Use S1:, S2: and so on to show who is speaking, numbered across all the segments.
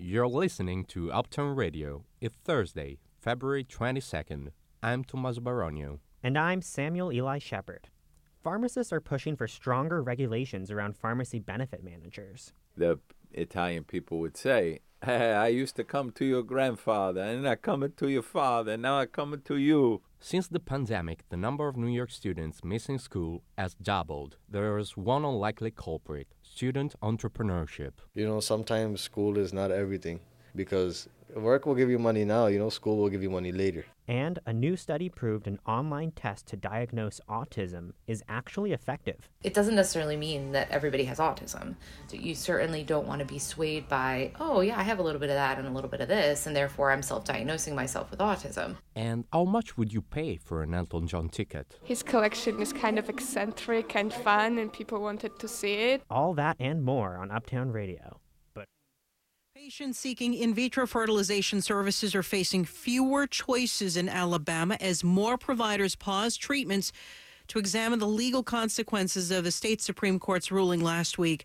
S1: You're listening to Uptown Radio. It's Thursday, February 22nd. I'm Tommaso Baronio.
S2: And I'm Samuel Eli Shepard. Pharmacists are pushing for stronger regulations around pharmacy benefit managers.
S3: The Italian people would say, hey, I used to come to your grandfather, and I coming to your father, and now I coming to you.
S1: Since the pandemic, the number of New York students missing school has doubled. There is one unlikely culprit student entrepreneurship.
S4: You know, sometimes school is not everything because work will give you money now, you know, school will give you money later.
S2: And a new study proved an online test to diagnose autism is actually effective.
S5: It doesn't necessarily mean that everybody has autism. So you certainly don't want to be swayed by, oh, yeah, I have a little bit of that and a little bit of this, and therefore I'm self diagnosing myself with autism.
S1: And how much would you pay for an Elton John ticket?
S6: His collection is kind of eccentric and fun, and people wanted to see it.
S2: All that and more on Uptown Radio.
S7: Patients seeking in vitro fertilization services are facing fewer choices in Alabama as more providers pause treatments to examine the legal consequences of the state Supreme Court's ruling last week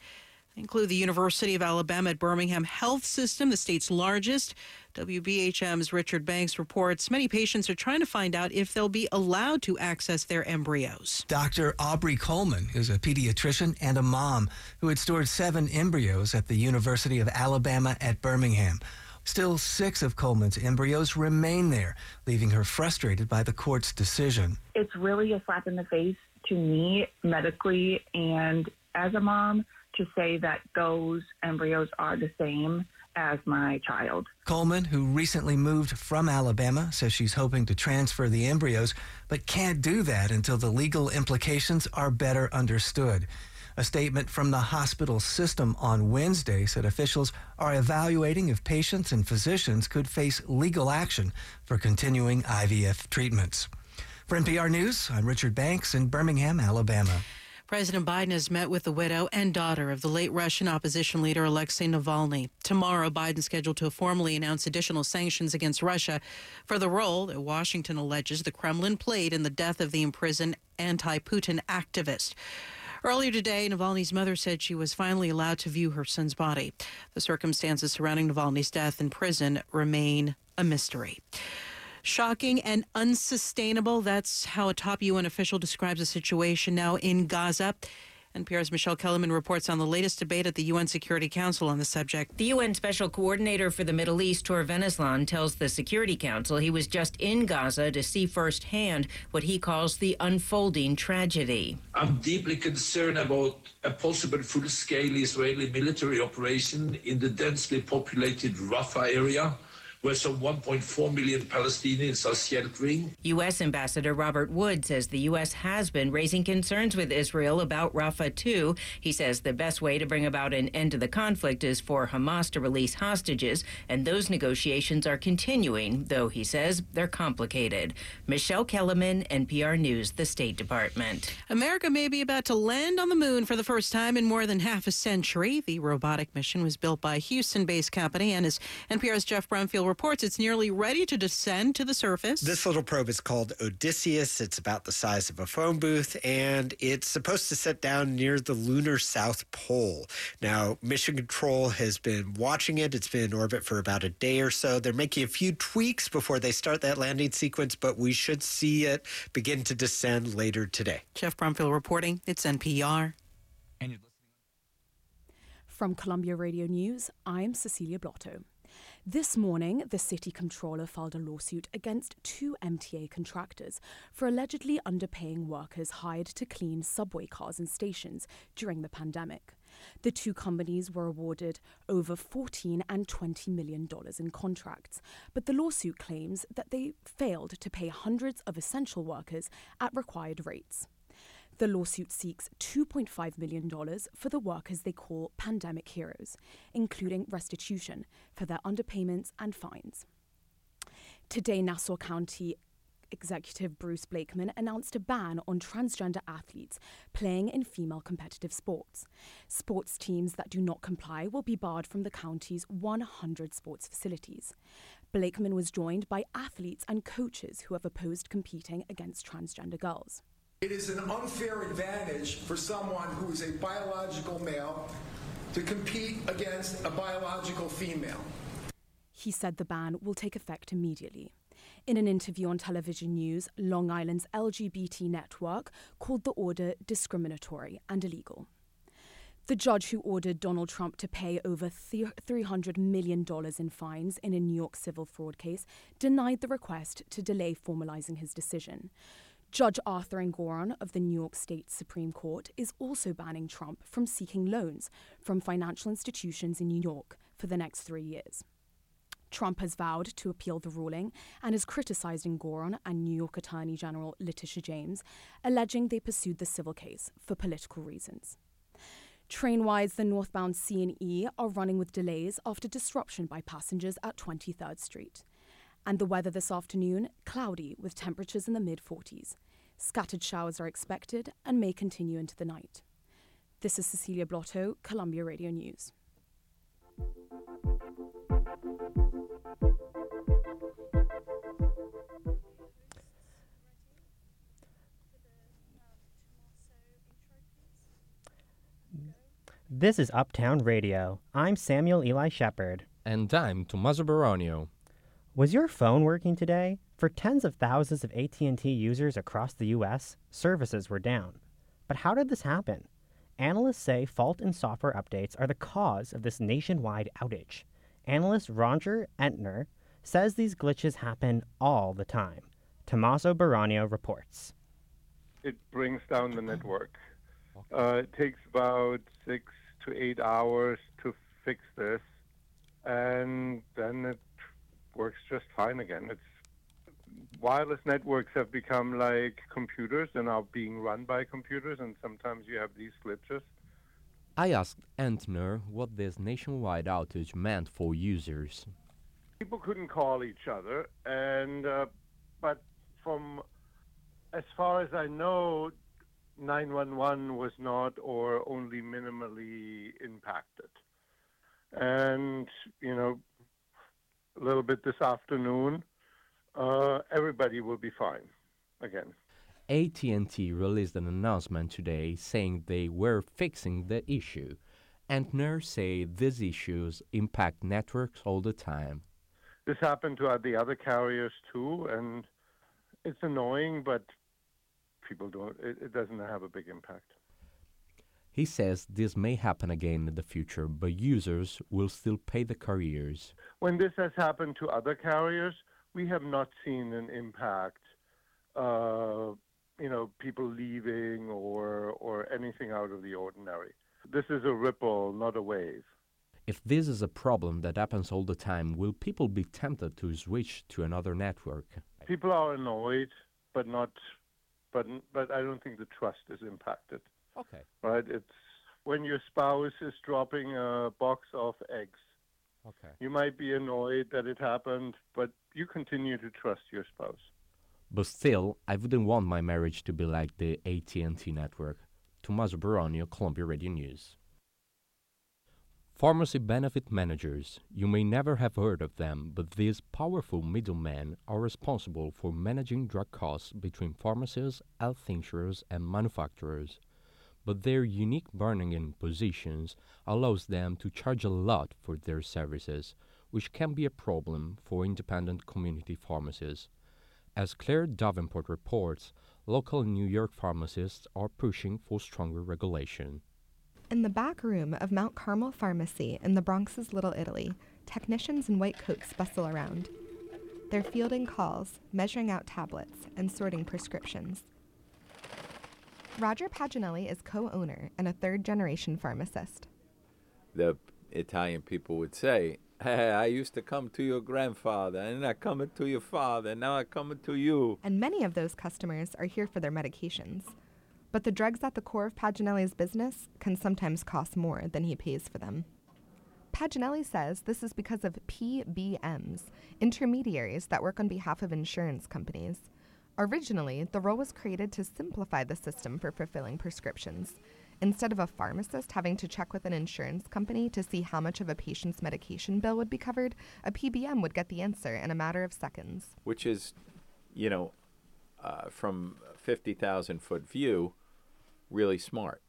S7: include the University of Alabama at Birmingham Health System, the state's largest. WBHM's Richard Banks reports many patients are trying to find out if they'll be allowed to access their embryos.
S8: Dr. Aubrey Coleman is a pediatrician and a mom who had stored seven embryos at the University of Alabama at Birmingham. Still, six of Coleman's embryos remain there, leaving her frustrated by the court's decision.
S9: It's really a slap in the face to me medically and as a mom to say that those embryos are the same as my child.
S8: Coleman, who recently moved from Alabama, says she's hoping to transfer the embryos, but can't do that until the legal implications are better understood. A statement from the hospital system on Wednesday said officials are evaluating if patients and physicians could face legal action for continuing IVF treatments. For NPR News, I'm Richard Banks in Birmingham, Alabama.
S7: President Biden has met with the widow and daughter of the late Russian opposition leader Alexei Navalny. Tomorrow, Biden's scheduled to formally announce additional sanctions against Russia for the role that Washington alleges the Kremlin played in the death of the imprisoned anti Putin activist. Earlier today, Navalny's mother said she was finally allowed to view her son's body. The circumstances surrounding Navalny's death in prison remain a mystery. Shocking and unsustainable. That's how a top UN official describes the situation now in Gaza. NPR's Michele Kelemen reports on the latest debate at the UN Security Council on the subject.
S10: The UN Special Coordinator for the Middle East, Tor Wennesland, tells the Security Council he was just in Gaza to see firsthand what he calls the unfolding tragedy.
S11: I'm deeply concerned about a possible full scale Israeli military operation in the densely populated Rafah area where some 1.4 million Palestinians are sheltering.
S10: U.S. Ambassador Robert Wood says the U.S. has been raising concerns with Israel about Rafah, too. He says the best way to bring about an end to the conflict is for Hamas to release hostages, and those negotiations are continuing, though he says they're complicated. Michele Kelemen, NPR News, the State Department.
S7: America may be about to land on the moon for the first time in more than half a century. The robotic mission was built by a Houston based company, and as NPR's Geoff Brumfiel reports it's nearly ready to descend to the surface.
S12: This little probe is called Odysseus. It's about the size of a phone booth, and it's supposed to set down near the lunar south pole. Now, Mission Control has been watching it. It's been in orbit for about a day or so. They're making a few tweaks before they start that landing sequence, but we should see it begin to descend later today.
S7: Geoff Brumfiel reporting. It's NPR.
S13: From Columbia Radio News, I'm Cecilia Blotto. This morning, the city controller filed a lawsuit against two MTA contractors for allegedly underpaying workers hired to clean subway cars and stations during the pandemic. The two companies were awarded over 14 and 20 million dollars in contracts, but the lawsuit claims that they failed to pay hundreds of essential workers at required rates. The lawsuit seeks $2.5 million for the workers they call pandemic heroes, including restitution for their underpayments and fines. Today, Nassau County Executive Bruce Blakeman announced a ban on transgender athletes playing in female competitive sports. Sports teams that do not comply will be barred from the county's 100 sports facilities. Blakeman was joined by athletes and coaches who have opposed competing against transgender girls.
S14: It is an unfair advantage for someone who is a biological male to compete against a biological female.
S13: He said the ban will take effect immediately. In an interview on television news, Long Island's LGBT network called the order discriminatory and illegal. The judge who ordered Donald Trump to pay over $300 million in fines in a New York civil fraud case denied the request to delay formalizing his decision. Judge Arthur Engoron of the New York State Supreme Court is also banning Trump from seeking loans from financial institutions in New York for the next three years. Trump has vowed to appeal the ruling and has criticized Engoron and New York Attorney General Letitia James, alleging they pursued the civil case for political reasons. Trainwise, the northbound C and E are running with delays after disruption by passengers at 23rd Street. And the weather this afternoon cloudy with temperatures in the mid 40s. Scattered showers are expected and may continue into the night. This is Cecilia Blotto, Columbia Radio News.
S2: This is Uptown Radio. I'm Samuel Eli Shepard.
S1: And I'm Tommaso Baronio.
S2: Was your phone working today? For tens of thousands of AT&T users across the US, services were down. But how did this happen? Analysts say fault in software updates are the cause of this nationwide outage. Analyst Roger Entner says these glitches happen all the time. Tommaso Baronio reports.
S15: It brings down the network. Uh, it takes about six to eight hours to fix this, and then it works just fine again. It's wireless networks have become like computers and are being run by computers, and sometimes you have these glitches.
S1: I asked Entner what this nationwide outage meant for users.
S15: People couldn't call each other, and uh, but from as far as I know, 911 was not or only minimally impacted. And, you know, a little bit this afternoon, uh, everybody will be fine again.
S1: AT&T released an announcement today saying they were fixing the issue. Entner say these issues impact networks all the time.
S15: This happened to the other carriers too, and it's annoying, but people don't. It, it doesn't have a big impact.
S1: He says this may happen again in the future, but users will still pay the carriers.
S15: When this has happened to other carriers, we have not seen an impact. Uh, you know, people leaving or or anything out of the ordinary. This is a ripple, not a wave.
S1: If this is a problem that happens all the time, will people be tempted to switch to another network?
S15: People are annoyed, but not but but I don't think the trust is impacted.
S1: Okay.
S15: Right? It's when your spouse is dropping a box of eggs.
S1: Okay.
S15: You might be annoyed that it happened, but you continue to trust your spouse.
S1: But still, I wouldn't want my marriage to be like the AT&T network. Tommaso Baronio, Columbia Radio News. Pharmacy benefit managers. You may never have heard of them, but these powerful middlemen are responsible for managing drug costs between pharmacies, health insurers, and manufacturers. But their unique bargaining positions allows them to charge a lot for their services, which can be a problem for independent community pharmacies. As Claire Davenport reports, local New York pharmacists are pushing for stronger regulation.
S16: In the back room of Mount Carmel Pharmacy in the Bronx's Little Italy, technicians in white coats bustle around. They're fielding calls, measuring out tablets, and sorting prescriptions. Roger Paginelli is co owner and a third generation pharmacist.
S3: The Italian people would say, Hey, I used to come to your grandfather, and I coming to your father, and now I coming to you.
S16: And many of those customers are here for their medications. But the drugs at the core of Paginelli's business can sometimes cost more than he pays for them. Paginelli says this is because of PBMs, intermediaries that work on behalf of insurance companies. Originally, the role was created to simplify the system for fulfilling prescriptions. Instead of a pharmacist having to check with an insurance company to see how much of a patient's medication bill would be covered, a PBM would get the answer in a matter of seconds.
S3: Which is, you know, uh, from 50,000 foot view, really smart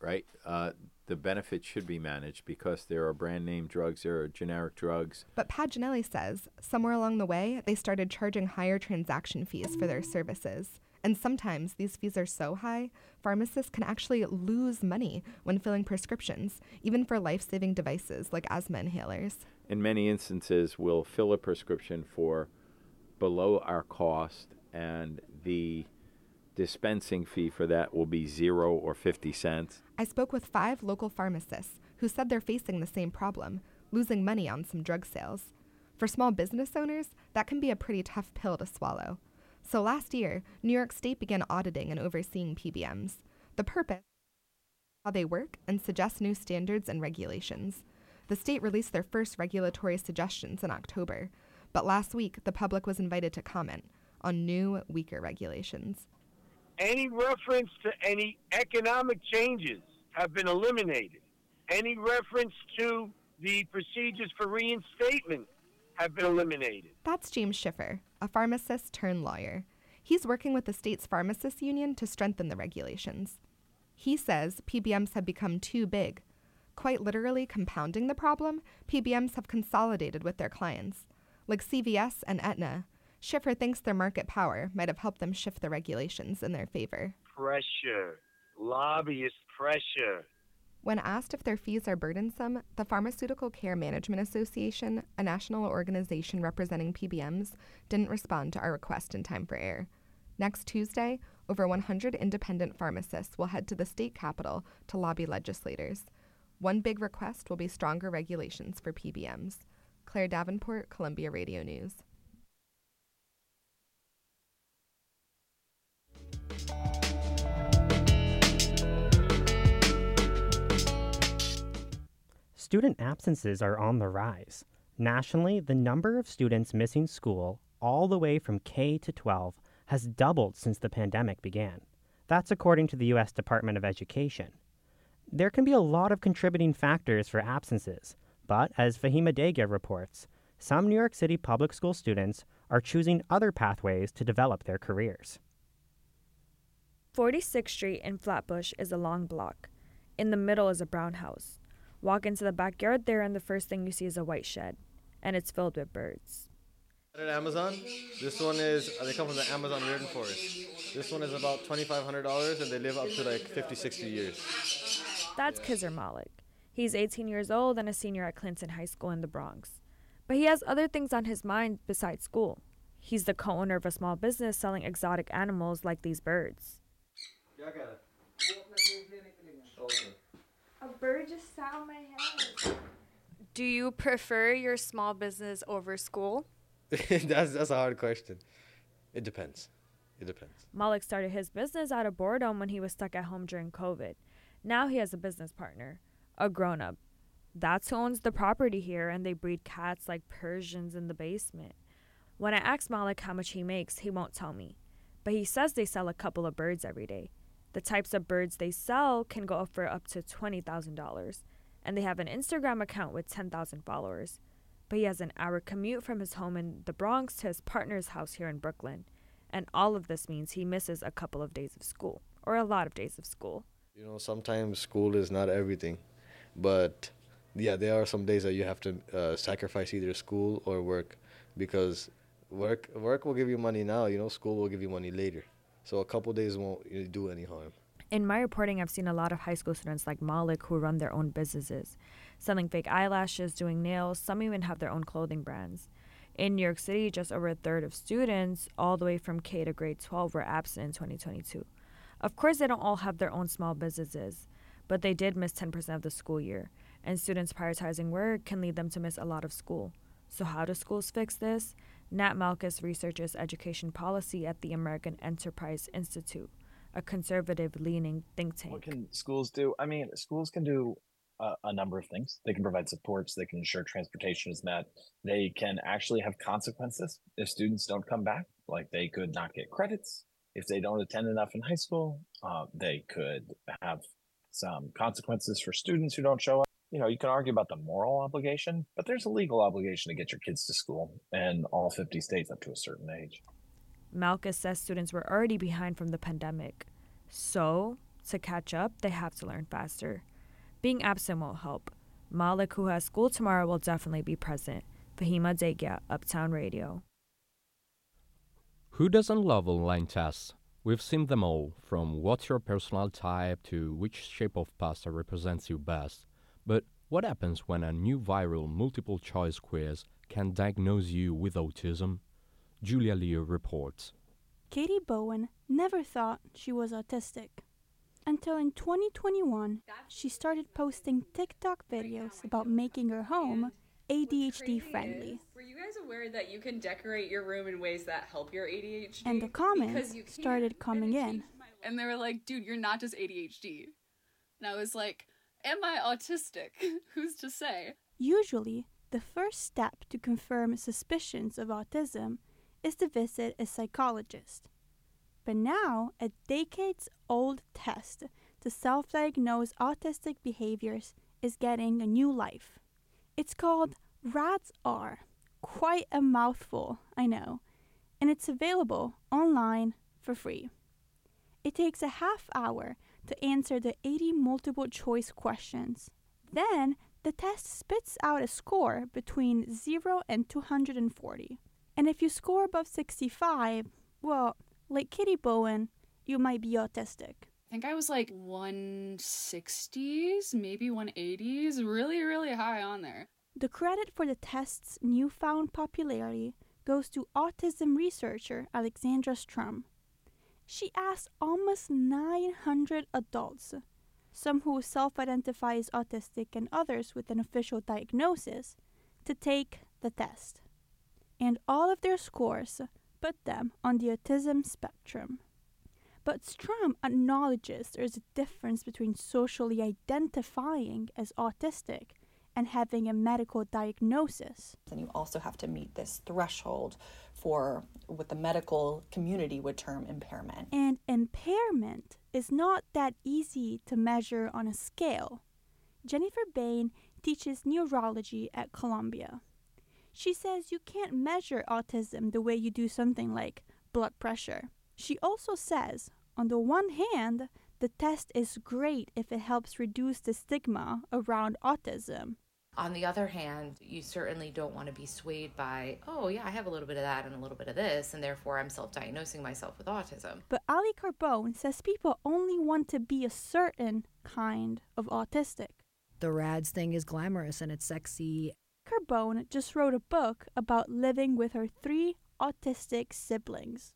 S3: right? Uh, the benefits should be managed because there are brand name drugs, there are generic drugs.
S16: But Paginelli says somewhere along the way, they started charging higher transaction fees for their services. And sometimes these fees are so high, pharmacists can actually lose money when filling prescriptions, even for life saving devices like asthma inhalers.
S3: In many instances, we'll fill a prescription for below our cost, and the dispensing fee for that will be zero or 50 cents.
S16: I spoke with five local pharmacists who said they're facing the same problem losing money on some drug sales. For small business owners, that can be a pretty tough pill to swallow. So last year, New York State began auditing and overseeing PBMs. The purpose how they work and suggest new standards and regulations. The state released their first regulatory suggestions in October, but last week the public was invited to comment on new, weaker regulations.
S17: Any reference to any economic changes have been eliminated. Any reference to the procedures for reinstatement have been eliminated.
S16: That's James Schiffer, a pharmacist turned lawyer. He's working with the state's pharmacists union to strengthen the regulations. He says PBMs have become too big. Quite literally compounding the problem, PBMs have consolidated with their clients. Like CVS and Aetna, Schiffer thinks their market power might have helped them shift the regulations in their favor.
S17: Pressure, lobbyist pressure.
S16: When asked if their fees are burdensome, the Pharmaceutical Care Management Association, a national organization representing PBMs, didn't respond to our request in time for air. Next Tuesday, over 100 independent pharmacists will head to the state capitol to lobby legislators. One big request will be stronger regulations for PBMs. Claire Davenport, Columbia Radio News.
S2: Student absences are on the rise. Nationally, the number of students missing school, all the way from K to 12, has doubled since the pandemic began. That's according to the U.S. Department of Education. There can be a lot of contributing factors for absences, but as Fahima Dega reports, some New York City public school students are choosing other pathways to develop their careers.
S18: 46th Street in Flatbush is a long block. In the middle is a brown house. Walk into the backyard there, and the first thing you see is a white shed, and it's filled with birds.
S4: At Amazon, this one is uh, they come from the Amazon rainforest. This one is about twenty five hundred dollars, and they live up to like 50, 60 years.
S18: That's Kizer Malik. He's 18 years old and a senior at Clinton High School in the Bronx. But he has other things on his mind besides school. He's the co owner of a small business selling exotic animals like these birds.
S19: A bird just sat on my head. Do you prefer your small business over school?
S4: that's that's a hard question. It depends. It depends.
S18: Malik started his business out of boredom when he was stuck at home during COVID. Now he has a business partner, a grown up. That's who owns the property here, and they breed cats like Persians in the basement. When I ask Malik how much he makes, he won't tell me. But he says they sell a couple of birds every day. The types of birds they sell can go for up to $20,000, and they have an Instagram account with 10,000 followers. But he has an hour commute from his home in the Bronx to his partner's house here in Brooklyn, and all of this means he misses a couple of days of school, or a lot of days of school.
S4: You know, sometimes school is not everything, but yeah, there are some days that you have to uh, sacrifice either school or work because work work will give you money now. You know, school will give you money later. So a couple days won't eh, do any harm.
S18: In my reporting, I've seen a lot of high school students like Malik who run their own businesses, selling fake eyelashes, doing nails, some even have their own clothing brands. In New York City, just over a third of students, all the way from K to grade 12, were absent in 2022. Of course, they don't all have their own small businesses, but they did miss 10% of the school year, and students prioritizing work can lead them to miss a lot of school. So, how do schools fix this? Nat Malkus researches education policy at the American Enterprise Institute, a conservative leaning think tank.
S20: What can schools do? I mean, schools can do a, a number of things. They can provide supports, they can ensure transportation is met, they can actually have consequences if students don't come back, like they could not get credits. If they don't attend enough in high school, uh, they could have some consequences for students who don't show up you know, you can argue about the moral obligation, but there's a legal obligation to get your kids to school in all 50 states up to a certain age.
S18: Malkus says students were already behind from the pandemic. So, To catch up, they have to learn faster. Being absent won't help. Malik, who has school tomorrow, will definitely be present. Fahima Degia, Uptown Radio.
S1: Who doesn't love online tests? We've seen them all, from what's your personal type to which shape of pasta represents you best. But what happens when a new viral multiple choice quiz can diagnose you with autism? Julia Leo reports.
S21: Katie Bowen never thought she was autistic. Until in 2021, she started posting TikTok videos about making her home ADHD friendly.
S22: Were you guys aware that you can decorate your room in ways that help your ADHD?
S21: And the comments started coming in.
S23: And they were like, dude, you're not just ADHD. And I was like, am I autistic? Who's to say?
S21: Usually, the first step to confirm suspicions of autism is to visit a psychologist. But now, a decades old test to self diagnose autistic behaviors is getting a new life. It's called RAADS-R. Quite a mouthful, I know. And it's available online for free. It takes a half hour to answer the 80 multiple choice questions. Then, the test spits out a score between 0 and 240. And if you score above 65, well, like Kitty Bowen, you might be autistic.
S23: I think I was like 160s, maybe 180s, really, really high on there.
S21: The credit for the test's newfound popularity goes to autism researcher Alexandra Sturm. She asked almost 900 adults, some who self identify as autistic and others with an official diagnosis, to take the test. And all of their scores put them on the autism spectrum. But Sturm acknowledges there's a difference between socially identifying as autistic and having a medical diagnosis.
S24: And you also have to meet this threshold for what the medical community would term impairment.
S21: And impairment is not that easy to measure on a scale. Jennifer Bain teaches neurology at Columbia. She says you can't measure autism the way you do something like blood pressure. She also says, on the one hand, the test is great if it helps reduce the stigma around autism.
S5: On the other hand, you certainly don't want to be swayed by, oh, yeah, I have a little bit of that and a little bit of this, and therefore I'm self diagnosing myself with autism.
S21: But Ali Carbone says people only want to be a certain kind of autistic.
S25: The RADS thing is glamorous and it's sexy.
S21: Carbone just wrote a book about living with her three autistic siblings.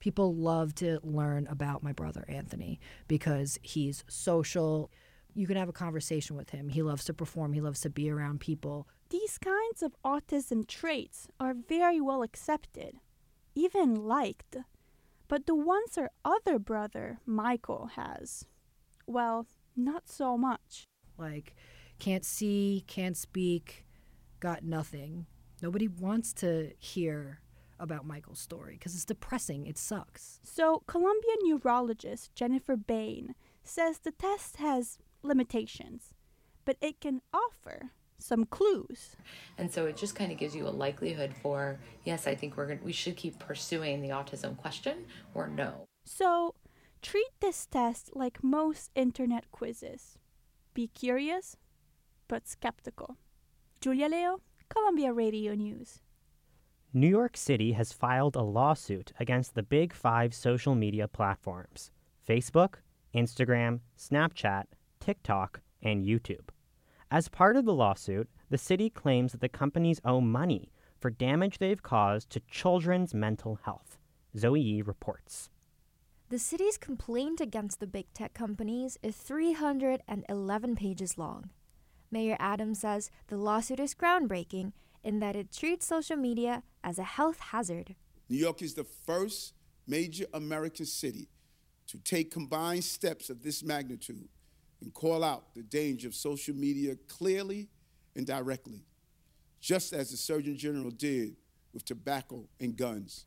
S25: People love to learn about my brother Anthony because he's social. You can have a conversation with him. He loves to perform, he loves to be around people.
S21: These kinds of autism traits are very well accepted, even liked. But the ones her other brother, Michael, has, well, not so much.
S25: Like, can't see, can't speak, got nothing. Nobody wants to hear about Michael's story because it's depressing. It sucks.
S21: So, Columbia neurologist Jennifer Bain says the test has limitations, but it can offer some clues.
S5: And so it just kind of gives you a likelihood for yes, I think we're gonna, we should keep pursuing the autism question or no.
S21: So, treat this test like most internet quizzes. Be curious, but skeptical. Julia Leo, Columbia Radio News.
S2: New York City has filed a lawsuit against the big five social media platforms Facebook, Instagram, Snapchat, TikTok, and YouTube. As part of the lawsuit, the city claims that the companies owe money for damage they've caused to children's mental health. Zoe Yee reports.
S26: The city's complaint against the big tech companies is 311 pages long. Mayor Adams says the lawsuit is groundbreaking in that it treats social media as a health hazard.
S27: New York is the first major American city to take combined steps of this magnitude and call out the danger of social media clearly and directly, just as the Surgeon General did with tobacco and guns.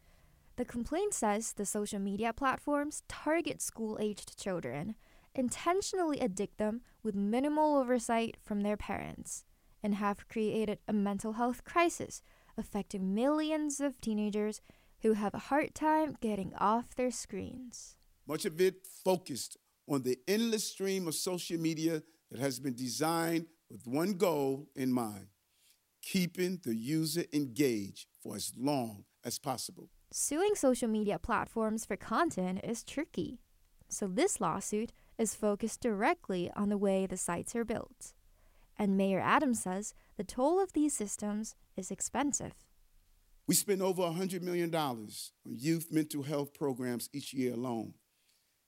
S26: The complaint says the social media platforms target school aged children, intentionally addict them with minimal oversight from their parents, and have created a mental health crisis affecting millions of teenagers who have a hard time getting off their screens.
S27: Much of it focused on the endless stream of social media that has been designed with one goal in mind keeping the user engaged for as long as possible.
S26: Suing social media platforms for content is tricky. So this lawsuit is focused directly on the way the sites are built. And Mayor Adams says the toll of these systems is expensive.
S27: We spend over $100 million on youth mental health programs each year alone,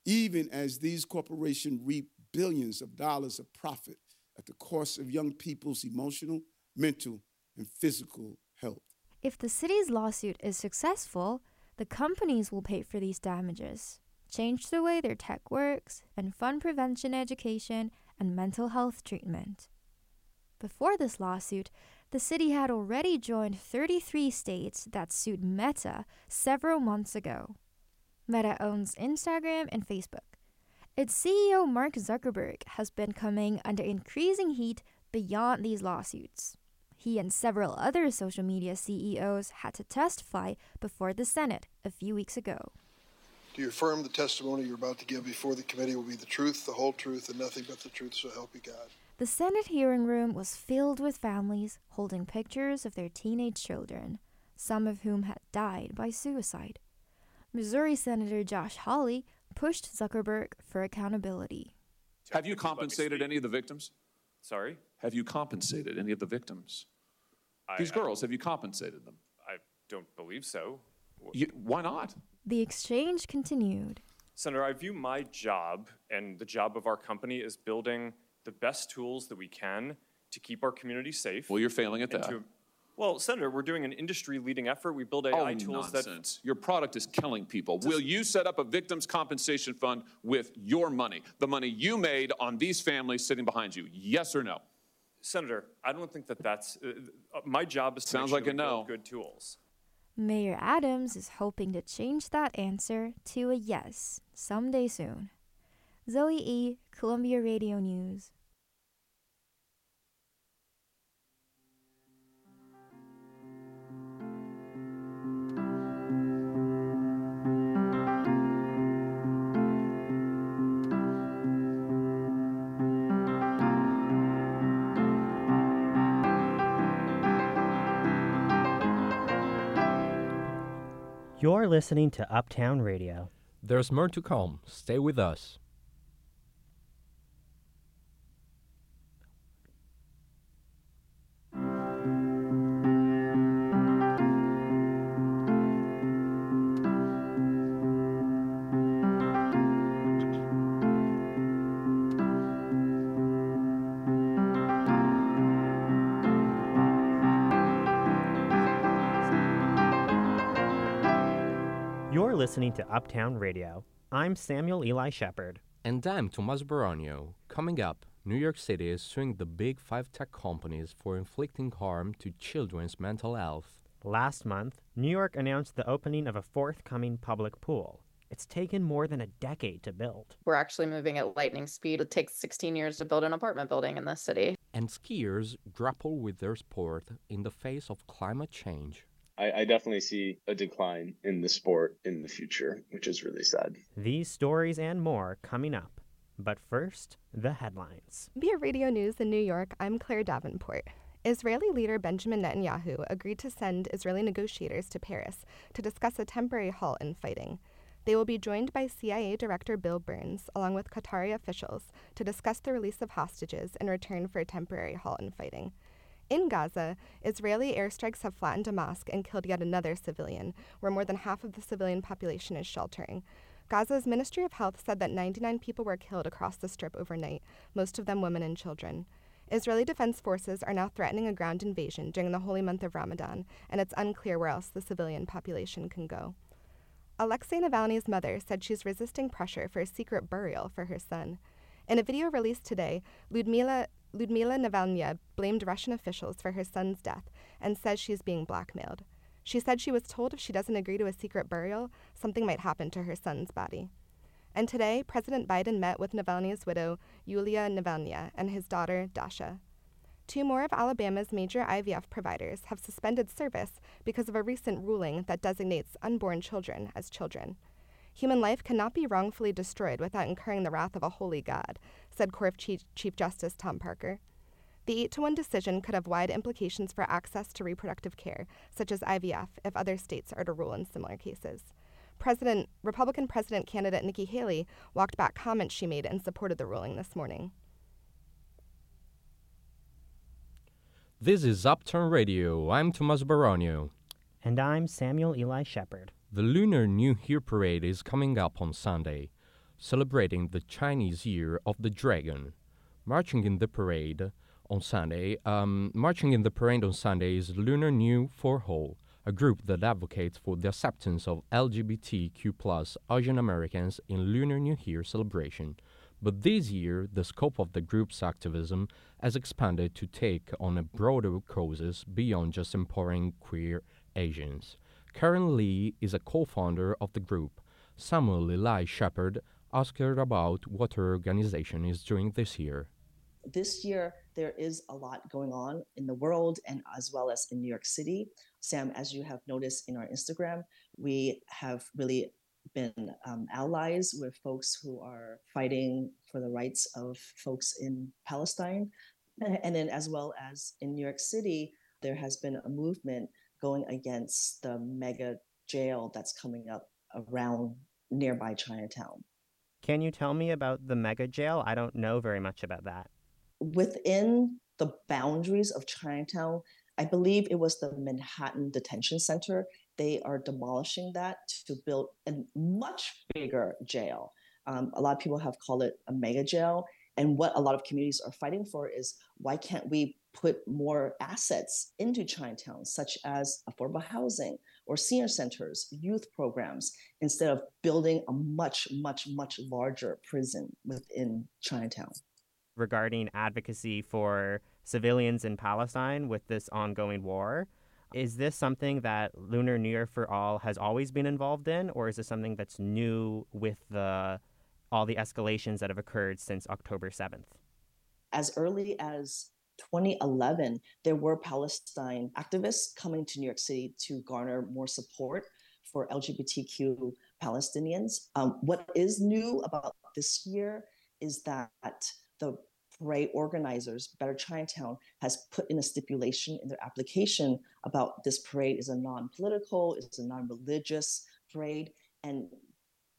S27: even as these corporations reap billions of dollars of profit at the cost of young people's emotional, mental, and physical health.
S26: If the city's lawsuit is successful, the companies will pay for these damages, change the way their tech works, and fund prevention education and mental health treatment. Before this lawsuit, the city had already joined 33 states that sued Meta several months ago. Meta owns Instagram and Facebook. Its CEO Mark Zuckerberg has been coming under increasing heat beyond these lawsuits. He and several other social media CEOs had to testify before the Senate a few weeks ago.
S28: Do you affirm the testimony you're about to give before the committee will be the truth, the whole truth, and nothing but the truth, so help you God?
S26: The Senate hearing room was filled with families holding pictures of their teenage children, some of whom had died by suicide. Missouri Senator Josh Hawley pushed Zuckerberg for accountability.
S29: Have you compensated any of the victims? Sorry? Have you compensated any of the victims?
S30: I,
S29: These
S30: I-
S29: girls, have you compensated them?
S30: I don't believe so.
S29: You, why not?
S26: The exchange continued.
S30: Senator, I view my job and the job of our company as building the best tools that we can to keep our community safe.
S29: Well, you're failing at that.
S30: to- well, Senator, we're doing an industry-leading effort. We build AI
S29: oh,
S30: tools
S29: nonsense. Your product is killing people. Will you set up a victims compensation fund with your money, the money you made on these families sitting behind you? Yes or no?
S30: Senator, I don't think that that's uh, uh, my job is to
S29: Sounds
S30: make
S29: like a
S30: we build
S29: no.
S30: good tools.
S26: Mayor Adams is hoping to change that answer to a yes someday soon. Zoe E., Columbia Radio News.
S2: You're listening to Uptown Radio.
S1: There's more to come. Stay with us.
S2: You're listening to Uptown Radio. I'm Samuel Eli Shepard.
S1: And I'm Tomas Baronio. Coming up, New York City is suing the big five tech companies for inflicting harm to children's mental health.
S2: Last month, New York announced the opening of a forthcoming public pool. It's taken more than a decade to build.
S31: We're actually moving at lightning speed. It takes 16 years to build an apartment building in this city.
S1: And skiers grapple with their sport in the face of climate change.
S32: I, I definitely see a decline in the sport in the future, which is really sad.
S2: These stories and more coming up. But first, the headlines.
S16: Via Radio News in New York, I'm Claire Davenport. Israeli leader Benjamin Netanyahu agreed to send Israeli negotiators to Paris to discuss a temporary halt in fighting. They will be joined by CIA Director Bill Burns, along with Qatari officials, to discuss the release of hostages in return for a temporary halt in fighting. In Gaza, Israeli airstrikes have flattened a mosque and killed yet another civilian, where more than half of the civilian population is sheltering. Gaza's Ministry of Health said that 99 people were killed across the strip overnight, most of them women and children. Israeli Defense Forces are now threatening a ground invasion during the holy month of Ramadan, and it's unclear where else the civilian population can go. Alexei Navalny's mother said she's resisting pressure for a secret burial for her son. In a video released today, Ludmila Ludmila Navalnaya blamed Russian officials for her son's death and says she's being blackmailed. She said she was told if she doesn't agree to a secret burial, something might happen to her son's body. And today, President Biden met with Navalny's widow, Yulia Navalnaya, and his daughter, Dasha. Two more of Alabama's major IVF providers have suspended service because of a recent ruling that designates unborn children as children. Human life cannot be wrongfully destroyed without incurring the wrath of a holy God, said Court Chief, Chief Justice Tom Parker. The 8 to 1 decision could have wide implications for access to reproductive care, such as IVF, if other states are to rule in similar cases. President Republican President candidate Nikki Haley walked back comments she made in support of the ruling this morning.
S1: This is Uptown Radio. I'm Tomas Baronio.
S2: And I'm Samuel Eli Shepard.
S1: The Lunar New Year parade is coming up on Sunday, celebrating the Chinese Year of the Dragon. Marching in the parade on Sunday, um, marching in the parade on Sunday is Lunar New for All, a group that advocates for the acceptance of LGBTQ+ Asian Americans in Lunar New Year celebration. But this year, the scope of the group's activism has expanded to take on a broader causes beyond just empowering queer Asians. Karen Lee is a co-founder of the group. Samuel Eli Shepard asked her about what her organization is doing this year.
S33: This year, there is a lot going on in the world and as well as in New York City. Sam, as you have noticed in our Instagram, we have really been um, allies with folks who are fighting for the rights of folks in Palestine. And then, as well as in New York City, there has been a movement going against the mega jail that's coming up around nearby Chinatown.
S2: Can you tell me about the mega jail? I don't know very much about that.
S33: Within the boundaries of Chinatown, I believe it was the Manhattan Detention Center they are demolishing that to build a much bigger jail. Um, a lot of people have called it a mega jail. And what a lot of communities are fighting for is why can't we put more assets into Chinatown, such as affordable housing or senior centers, youth programs, instead of building a much, much, much larger prison within Chinatown?
S2: Regarding advocacy for civilians in Palestine with this ongoing war, is this something that Lunar New Year for All has always been involved in, or is this something that's new with the all the escalations that have occurred since October 7th?
S33: As early as 2011, there were Palestine activists coming to New York City to garner more support for LGBTQ Palestinians. Um, what is new about this year is that the parade organizers, Better Chinatown, has put in a stipulation in their application about this parade is a non-political, it's a non-religious parade, and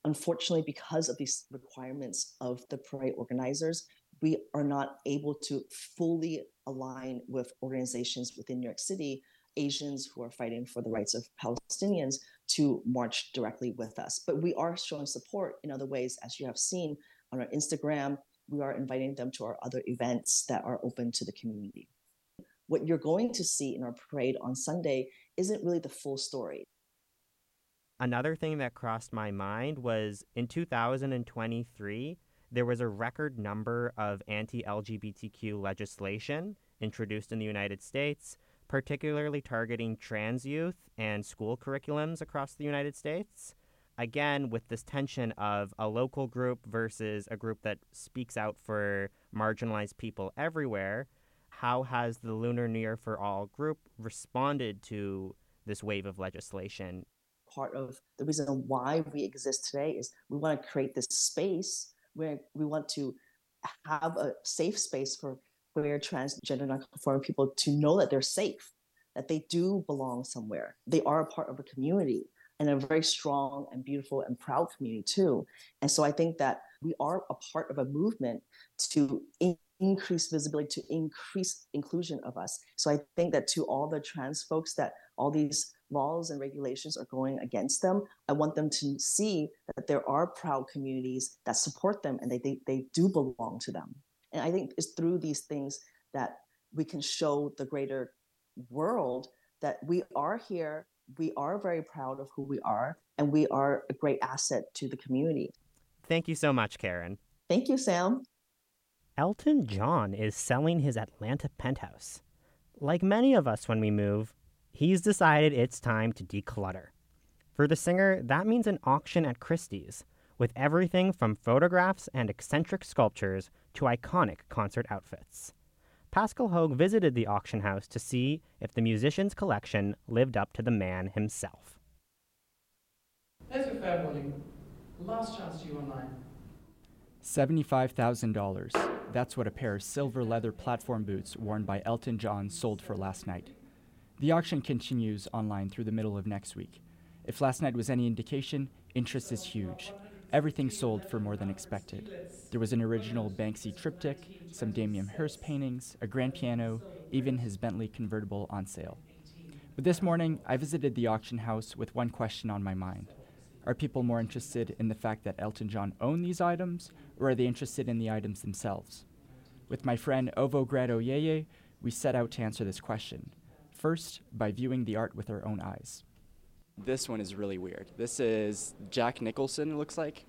S33: unfortunately, because of these requirements of the parade organizers, we are not able to fully align with organizations within New York City, Asians who are fighting for the rights of Palestinians, to march directly with us. But we are showing support in other ways, as you have seen on our Instagram we are inviting them to our other events that are open to the community. What you're going to see in our parade on Sunday isn't really the full story.
S2: Another thing that crossed my mind was in 2023, there was a record number of anti LGBTQ legislation introduced in the United States, particularly targeting trans youth and school curriculums across the United States. Again with this tension of a local group versus a group that speaks out for marginalized people everywhere how has the lunar new year for all group responded to this wave of legislation?
S33: Part of the reason why we exist today is we want to create this space where we want to have a safe space for queer transgender nonconforming people to know that they're safe that they do belong somewhere they are a part of a community and a very strong and beautiful and proud community too. And so I think that we are a part of a movement to in- increase visibility, to increase inclusion of us. So I think that to all the trans folks that all these laws and regulations are going against them, I want them to see that there are proud communities that support them and they, they, they do belong to them. And I think it's through these things that we can show the greater world that we are here we are very proud of who we are and we are a great asset to the community.
S2: Thank you so much, Karen.
S33: Thank you, Sam.
S2: Elton John is selling his Atlanta penthouse. Like many of us when we move, he's decided it's time to declutter. For the singer, that means an auction at Christie's, with everything from photographs and eccentric sculptures to iconic concert outfits. Pascal Hogue visited the auction house to see if the musician's collection lived up to the man himself.
S34: As a family, Last chance to you online.
S35: $75,000. That's what a pair of silver leather platform boots worn by Elton John sold for last night. The auction continues online through the middle of next week. If last night was any indication, interest is huge. Everything sold for more than expected. There was an original Banksy triptych, some Damien Hirst paintings, a grand piano, even his Bentley convertible on sale. But this morning, I visited the auction house with one question on my mind. Are people more interested in the fact that Elton John owned these items, or are they interested in the items themselves? With my friend Ovo Grado Yeye, we set out to answer this question. First, by viewing the art with our own eyes.
S36: This one is really weird. This is Jack Nicholson, it looks like.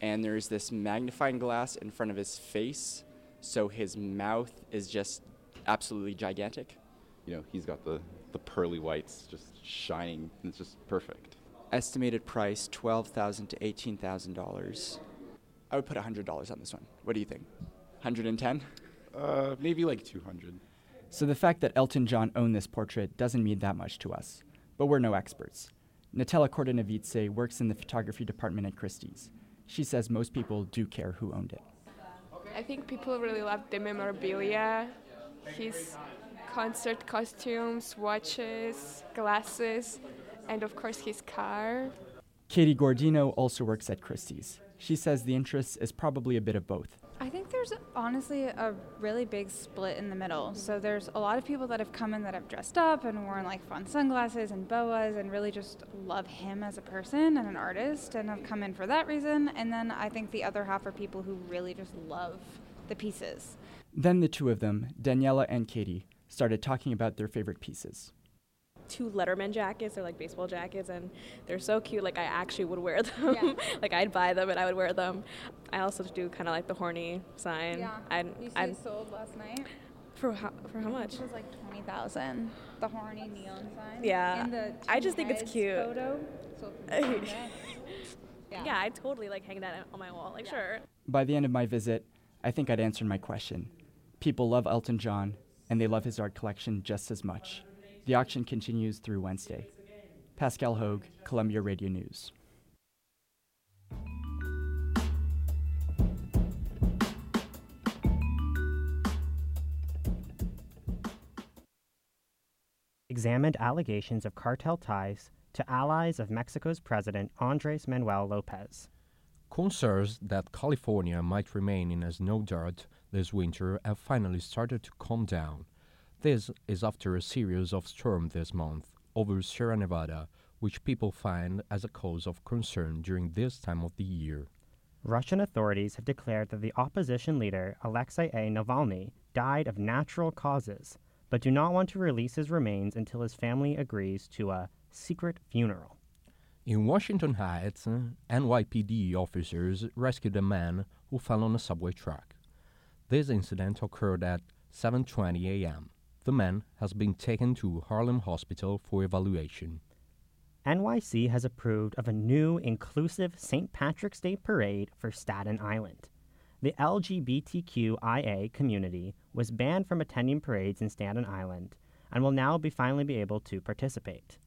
S36: And there's this magnifying glass in front of his face, so his mouth is just absolutely gigantic.
S37: You know, he's got the, the pearly whites just shining, and it's just perfect.
S36: Estimated price twelve thousand to eighteen thousand dollars. I would put hundred dollars on this one. What do you think? Hundred and ten?
S37: Uh, maybe like two hundred.
S35: So the fact that Elton John owned this portrait doesn't mean that much to us, but we're no experts. Natella Cordinavice works in the photography department at Christie's. She says most people do care who owned it.
S38: I think people really love the memorabilia, his concert costumes, watches, glasses, and of course his car.
S35: Katie Gordino also works at Christie's. She says the interest is probably a bit of both.
S39: I think there's honestly a really big split in the middle. So there's a lot of people that have come in that have dressed up and worn like fun sunglasses and boas and really just love him as a person and an artist and have come in for that reason. And then I think the other half are people who really just love the pieces.
S35: Then the two of them, Daniela and Katie, started talking about their favorite pieces
S40: two Letterman jackets. They're like baseball jackets, and they're so cute. Like I actually would wear them. Yeah. like I'd buy them and I would wear them. I also do kind of like the horny sign.
S39: Yeah.
S40: I'd,
S39: you see
S40: I'd,
S39: sold last night.
S40: For how, for how much?
S39: It was like twenty thousand. The horny neon sign.
S40: Yeah.
S39: And the
S40: I just think it's cute.
S39: Photo.
S40: yeah. yeah, I totally like hang that on my wall. Like yeah. sure.
S35: By the end of my visit, I think I'd answered my question. People love Elton John, and they love his art collection just as much. The auction continues through Wednesday. Pascal Hogue, Columbia Radio News.
S2: Examined allegations of cartel ties to allies of Mexico's president Andres Manuel Lopez.
S1: Concerns that California might remain in a snow drought this winter have finally started to calm down. This is after a series of storms this month over Sierra Nevada, which people find as a cause of concern during this time of the year.
S2: Russian authorities have declared that the opposition leader Alexei A. Navalny died of natural causes, but do not want to release his remains until his family agrees to a secret funeral.
S1: In Washington Heights, NYPD officers rescued a man who fell on a subway track. This incident occurred at 7:20 a.m. The man has been taken to Harlem Hospital for evaluation.
S2: NYC has approved of a new inclusive St. Patrick's Day parade for Staten Island. The LGBTQIA community was banned from attending parades in Staten Island and will now be finally be able to participate.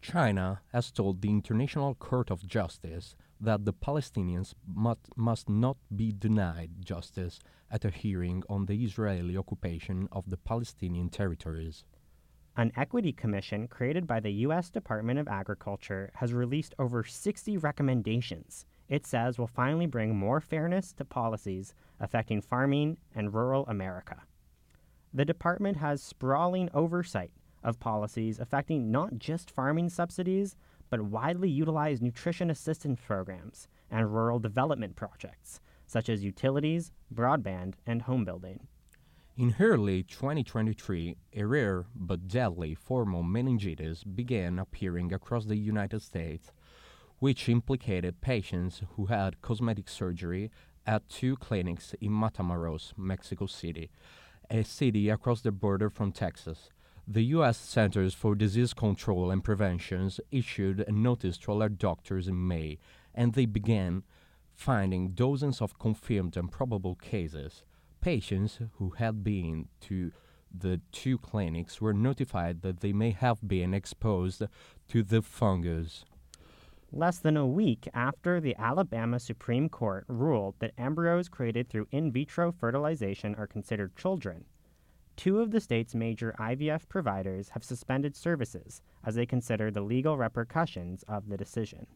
S1: China has told the International Court of Justice that the Palestinians must, must not be denied justice at a hearing on the Israeli occupation of the Palestinian territories.
S2: An equity commission created by the U.S. Department of Agriculture has released over 60 recommendations it says will finally bring more fairness to policies affecting farming and rural America. The department has sprawling oversight of policies affecting not just farming subsidies, but widely utilized nutrition assistance programs and rural development projects, such as utilities, broadband, and home building.
S1: In early 2023, a rare but deadly form of meningitis began appearing across the United States, which implicated patients who had cosmetic surgery at two clinics in Matamoros, Mexico City, a city across the border from Texas. The U.S. Centers for Disease Control and Prevention issued a notice to alert doctors in May, and they began finding dozens of confirmed and probable cases. Patients who had been to the two clinics were notified that they may have been exposed to the fungus.
S2: less than a week after the Alabama Supreme Court ruled that embryos created through in vitro fertilization are considered children. Two of the state's major IVF providers have suspended services as they consider the legal repercussions of the decision.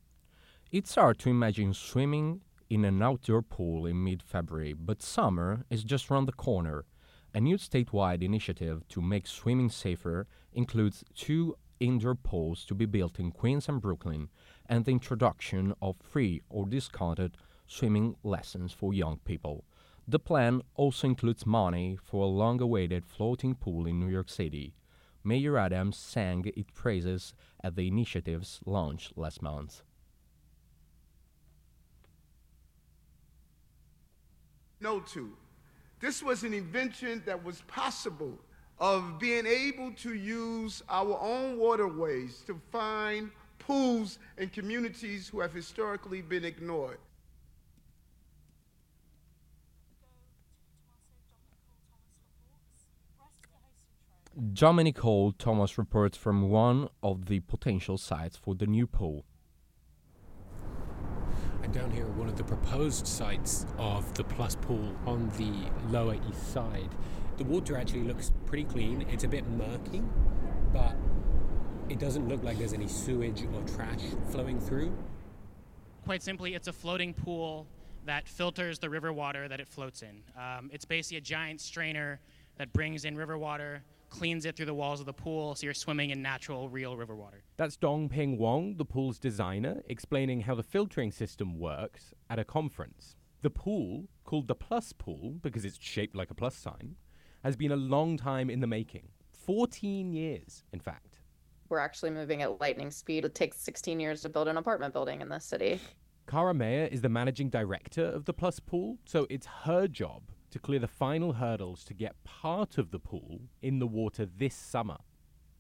S1: It's hard to imagine swimming in an outdoor pool in mid February, but summer is just around the corner. A new statewide initiative to make swimming safer includes two indoor pools to be built in Queens and Brooklyn, and the introduction of free or discounted swimming lessons for young people. The plan also includes money for a long awaited floating pool in New York City. Mayor Adams sang its praises at the initiative's launch last month.
S27: No to. This was an invention that was possible of being able to use our own waterways to find pools and communities who have historically been ignored.
S1: Dominic Hall Thomas reports from one of the potential sites for the new pool.
S41: I'm down here at one of the proposed sites of the Plus Pool on the Lower East Side. The water actually looks pretty clean. It's a bit murky, but it doesn't look like there's any sewage or trash flowing through.
S34: Quite simply, it's a floating pool that filters the river water that it floats in. Um, it's basically a giant strainer that brings in river water, cleans it through the walls of the pool, so you're swimming in natural, real river water.
S42: That's Dong Ping Wong, the pool's designer, explaining how the filtering system works at a conference. The pool, called the Plus Pool because it's shaped like a plus sign, has been a long time in the making 14 years, in fact.
S31: We're actually moving at lightning speed. It takes 16 years to build an apartment building in this city.
S42: Kara Meyer is the managing director of the Plus Pool, so it's her job to clear the final hurdles to get part of the pool in the water this summer.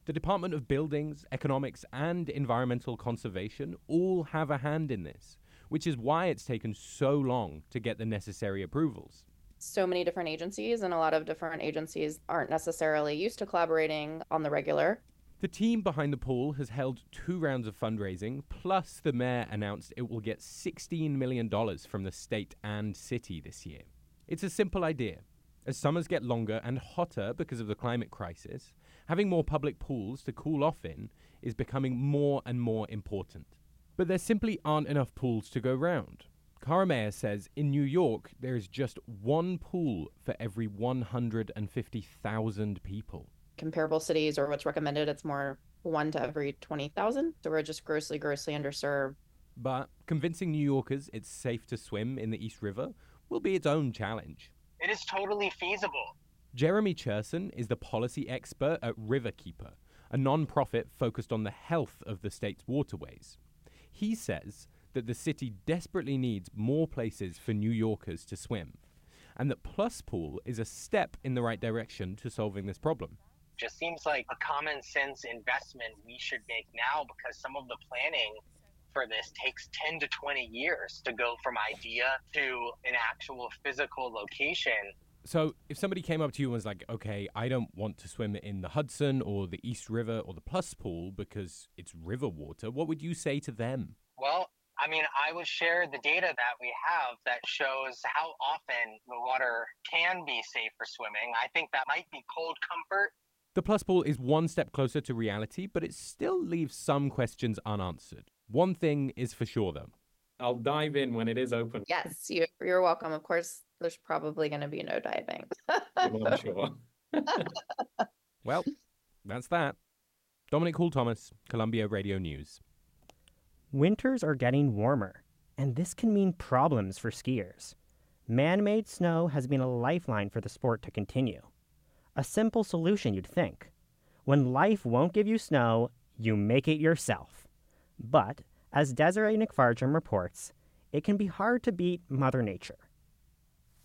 S42: The Department of Buildings, Economics, and Environmental Conservation all have a hand in this, which is why it's taken so long to get the necessary approvals.
S31: So many different agencies, and a lot of different agencies aren't necessarily used to collaborating on the regular.
S42: The team behind the pool has held two rounds of fundraising, plus the mayor announced it will get $16 million from the state and city this year. It's a simple idea. As summers get longer and hotter because of the climate crisis, having more public pools to cool off in is becoming more and more important. But there simply aren't enough pools to go round. Kara Meyer says in New York there is just one pool for every 150,000 people.
S31: Comparable cities or what's recommended, it's more one to every 20,000. So we're just grossly, grossly underserved.
S42: But convincing New Yorkers it's safe to swim in the East River will be its own challenge.
S43: It is totally feasible.
S42: Jeremy Cherson is the policy expert at Riverkeeper, a non-profit focused on the health of the state's waterways. He says that the city desperately needs more places for New Yorkers to swim, and that Plus Pool is a step in the right direction to solving this problem.
S43: Just seems like a common sense investment we should make now because some of the planning for this takes 10 to 20 years to go from idea to an actual physical location.
S42: So, if somebody came up to you and was like, okay, I don't want to swim in the Hudson or the East River or the Plus Pool because it's river water, what would you say to them?
S43: Well, I mean, I would share the data that we have that shows how often the water can be safe for swimming. I think that might be cold comfort.
S42: The Plus Pool is one step closer to reality, but it still leaves some questions unanswered. One thing is for sure, though.
S41: I'll dive in when it is open.
S31: Yes, you, you're welcome. Of course, there's probably going to be no diving.
S41: I'm sure.
S42: well, that's that. Dominic Hall Thomas, Columbia Radio News.
S2: Winters are getting warmer, and this can mean problems for skiers. Man made snow has been a lifeline for the sport to continue. A simple solution, you'd think. When life won't give you snow, you make it yourself. But, as Desiree Nikfarjam reports, it can be hard to beat Mother Nature.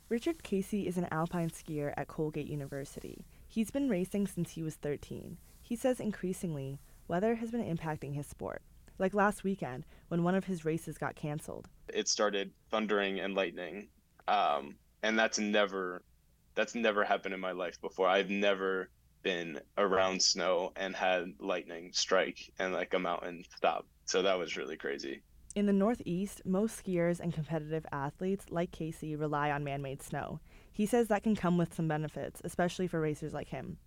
S44: Richard Casey is an alpine skier at Colgate University. He's been racing since he was 13. He says increasingly, weather has been impacting his sport. Like last weekend, when one of his races got canceled.
S32: It started thundering and lightning, um, and that's never, that's never happened in my life before. I've never been around snow and had lightning strike and like a mountain stop. So that was really crazy.
S44: In the Northeast, most skiers and competitive athletes like Casey rely on man made snow. He says that can come with some benefits, especially for racers like him.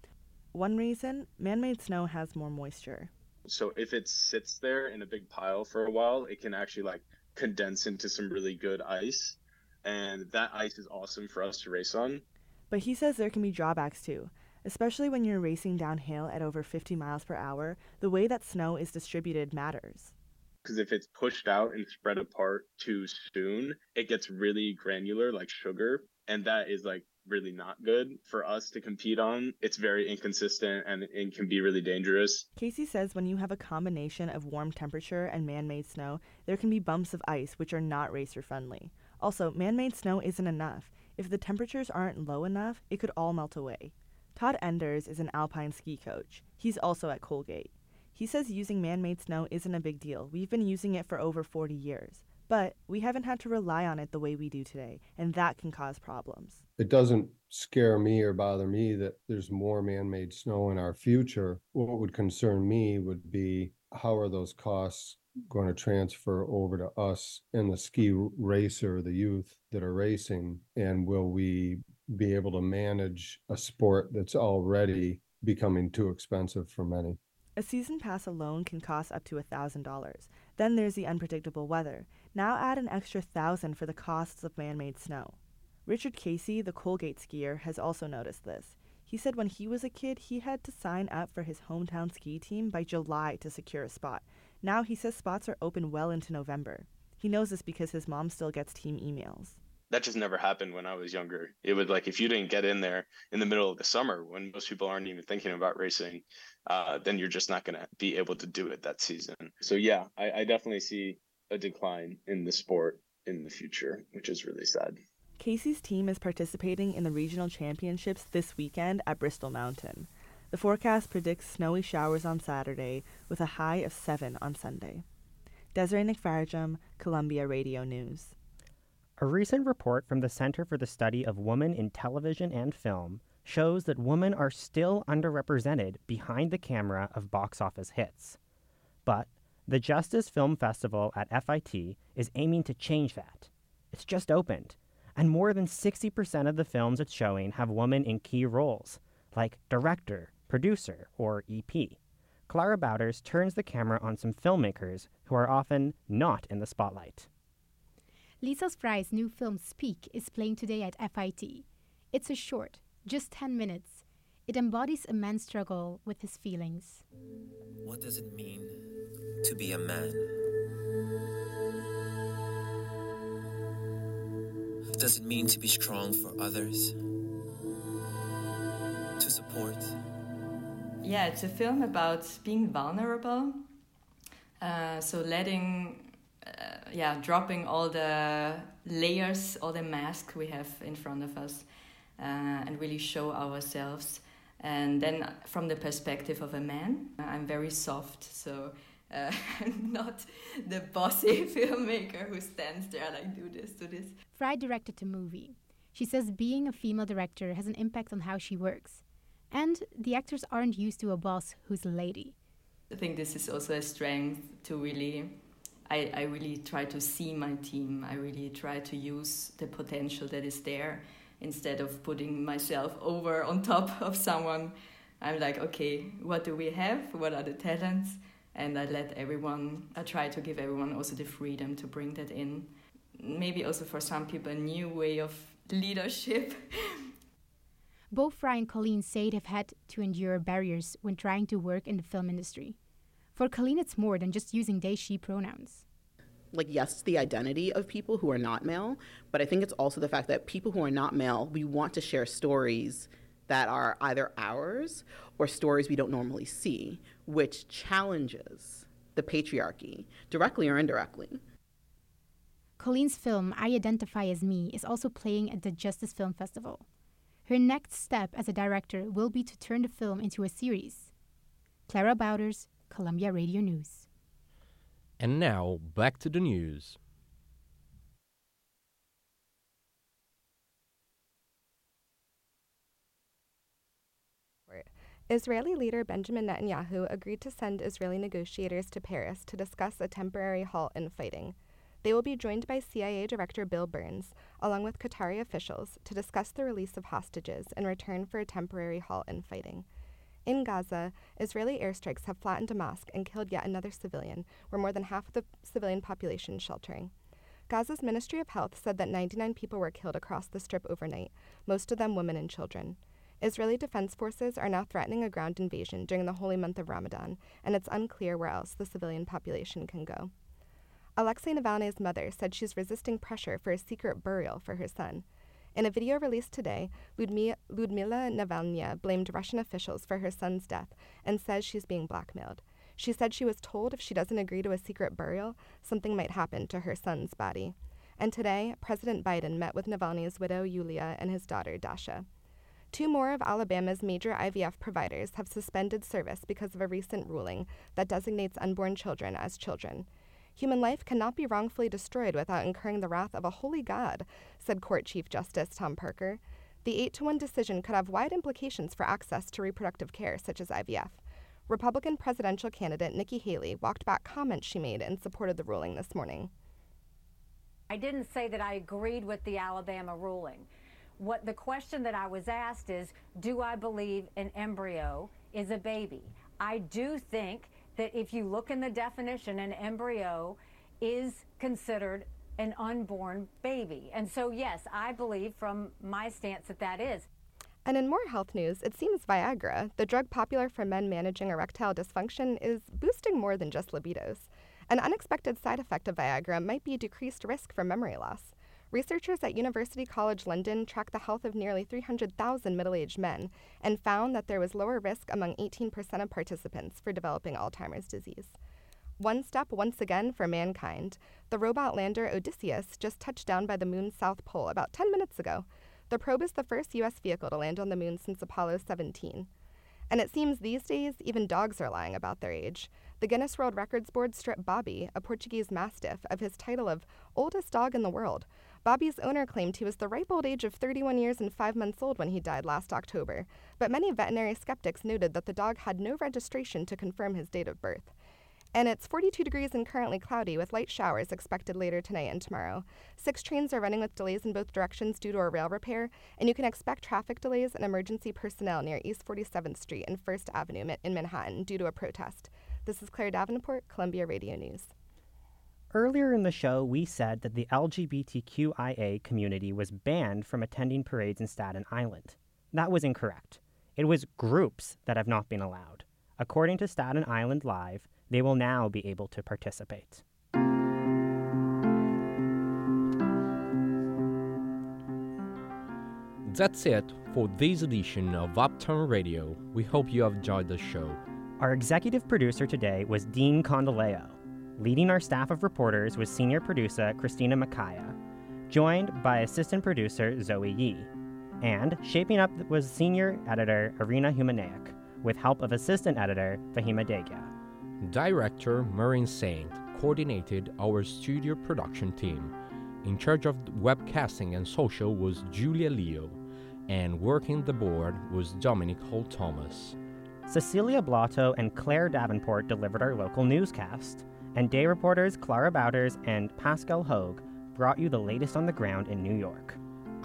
S44: One reason man made snow has more moisture.
S32: So if it sits there in a big pile for a while, it can actually like condense into some really good ice. And that ice is awesome for us to race on.
S44: But he says there can be drawbacks too, especially when you're racing downhill at over 50 miles per hour. The way that snow is distributed matters.
S32: Because if it's pushed out and spread apart too soon, it gets really granular like sugar. And that is like really not good for us to compete on. It's very inconsistent and it can be really dangerous.
S44: Casey says when you have a combination of warm temperature and man made snow, there can be bumps of ice which are not racer friendly. Also, man made snow isn't enough. If the temperatures aren't low enough, it could all melt away. Todd Enders is an alpine ski coach. He's also at Colgate. He says using man made snow isn't a big deal. We've been using it for over 40 years. But we haven't had to rely on it the way we do today, and that can cause problems.
S45: It doesn't scare me or bother me that there's more man made snow in our future. What would concern me would be how are those costs going to transfer over to us and the ski racer, the youth that are racing? And will we be able to manage a sport that's already becoming too expensive for many?
S44: A season pass alone can cost up to $1,000. Then there's the unpredictable weather. Now add an extra 1000 for the costs of man made snow. Richard Casey, the Colgate skier, has also noticed this. He said when he was a kid, he had to sign up for his hometown ski team by July to secure a spot. Now he says spots are open well into November. He knows this because his mom still gets team emails
S32: that just never happened when I was younger. It would like if you didn't get in there in the middle of the summer when most people aren't even thinking about racing, uh, then you're just not going to be able to do it that season. So yeah, I, I definitely see a decline in the sport in the future, which is really sad.
S44: Casey's team is participating in the regional championships this weekend at Bristol Mountain. The forecast predicts snowy showers on Saturday with a high of 7 on Sunday. Desiree Nikfarjam, Columbia Radio News.
S2: A recent report from the Center for the Study of Women in Television and Film shows that women are still underrepresented behind the camera of box office hits. But the Justice Film Festival at FIT is aiming to change that. It's just opened, and more than 60% of the films it's showing have women in key roles, like director, producer, or EP. Clara Bowders turns the camera on some filmmakers who are often not in the spotlight.
S46: Lisa Fry's new film Speak is playing today at FIT. It's a short, just 10 minutes. It embodies a man's struggle with his feelings.
S47: What does it mean to be a man? Does it mean to be strong for others? To support?
S48: Yeah, it's a film about being vulnerable. Uh, so letting yeah, dropping all the layers, all the masks we have in front of us, uh, and really show ourselves. And then, from the perspective of a man, I'm very soft, so uh, I'm not the bossy filmmaker who stands there like, do this, do this.
S46: Fry directed the movie. She says being a female director has an impact on how she works. And the actors aren't used to a boss who's a lady.
S48: I think this is also a strength to really I, I really try to see my team. I really try to use the potential that is there instead of putting myself over on top of someone. I'm like, okay, what do we have? What are the talents? And I let everyone, I try to give everyone also the freedom to bring that in. Maybe also for some people, a new way of leadership.
S46: Both Fry and Colleen say they've had to endure barriers when trying to work in the film industry. For Colleen, it's more than just using they, she pronouns.
S49: Like, yes, the identity of people who are not male, but I think it's also the fact that people who are not male, we want to share stories that are either ours or stories we don't normally see, which challenges the patriarchy, directly or indirectly.
S46: Colleen's film, I Identify as Me, is also playing at the Justice Film Festival. Her next step as a director will be to turn the film into a series. Clara Bowders, Columbia Radio News.
S1: And now, back to the news.
S16: Israeli leader Benjamin Netanyahu agreed to send Israeli negotiators to Paris to discuss a temporary halt in fighting. They will be joined by CIA Director Bill Burns, along with Qatari officials, to discuss the release of hostages in return for a temporary halt in fighting. In Gaza, Israeli airstrikes have flattened a mosque and killed yet another civilian, where more than half of the civilian population is sheltering. Gaza's Ministry of Health said that 99 people were killed across the strip overnight, most of them women and children. Israeli defense forces are now threatening a ground invasion during the holy month of Ramadan, and it's unclear where else the civilian population can go. Alexei Navalny's mother said she's resisting pressure for a secret burial for her son. In a video released today, Ludmila Navalnaya blamed Russian officials for her son's death and says she's being blackmailed. She said she was told if she doesn't agree to a secret burial, something might happen to her son's body. And today, President Biden met with Navalny's widow, Yulia, and his daughter, Dasha. Two more of Alabama's major IVF providers have suspended service because of a recent ruling that designates unborn children as children. Human life cannot be wrongfully destroyed without incurring the wrath of a holy God, said Court Chief Justice Tom Parker. The 8 to 1 decision could have wide implications for access to reproductive care, such as IVF. Republican presidential candidate Nikki Haley walked back comments she made in support of the ruling this morning.
S50: I didn't say that I agreed with the Alabama ruling. What the question that I was asked is Do I believe an embryo is a baby? I do think that if you look in the definition, an embryo is considered an unborn baby. And so, yes, I believe from my stance that that is.
S16: And in more health news, it seems Viagra, the drug popular for men managing erectile dysfunction, is boosting more than just libidos. An unexpected side effect of Viagra might be decreased risk for memory loss. Researchers at University College London tracked the health of nearly 300,000 middle aged men and found that there was lower risk among 18% of participants for developing Alzheimer's disease. One step once again for mankind. The robot lander Odysseus just touched down by the moon's south pole about 10 minutes ago. The probe is the first U.S. vehicle to land on the moon since Apollo 17. And it seems these days even dogs are lying about their age. The Guinness World Records board stripped Bobi, a Portuguese Mastiff, of his title of oldest dog in the world. Bobi's owner claimed he was the ripe old age of 31 years and 5 months old when he died last October, but many veterinary skeptics noted that the dog had no registration to confirm his date of birth. And it's 42 degrees and currently cloudy with light showers expected later tonight and tomorrow. Six trains are running with delays in both directions due to a rail repair, and you can expect traffic delays and emergency personnel near East 47th Street and First Avenue in Manhattan due to a protest. This is Claire Davenport, Columbia Radio News.
S2: Earlier in the show, we said that the LGBTQIA community was banned from attending parades in Staten Island. That was incorrect. It was groups that have not been allowed. According to Staten Island Live, they will now be able to participate.
S1: That's it for this edition of Uptown Radio. We hope you have enjoyed the show.
S2: Our executive producer today was Dean Condoleo. Leading our staff of reporters was senior producer Christina Makaya, joined by assistant producer Zoe Yee. And shaping up was senior editor Irina Humaneik, with help of assistant editor Fahima Degia.
S1: Director Maureen Saint coordinated our studio production team. In charge of webcasting and social was Julia Leo, and working the board was Dominic Hall Thomas.
S2: Cecilia Blotto and Claire Davenport delivered our local newscast, and day reporters Clara Bowders and Pascal Hogue brought you the latest on the ground in New York.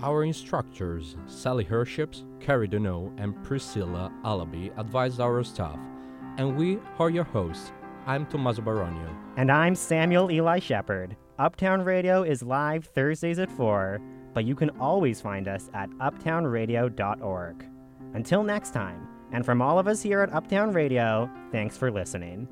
S1: Our instructors, Sally Herships, Carrie Deneau, and Priscilla Alabi, advised our staff, and we are your hosts. I'm Tommaso Baronio.
S2: And I'm Samuel Eli Shepard. Uptown Radio is live Thursdays at 4, but you can always find us at uptownradio.org. Until next time, and from all of us here at Uptown Radio, thanks for listening.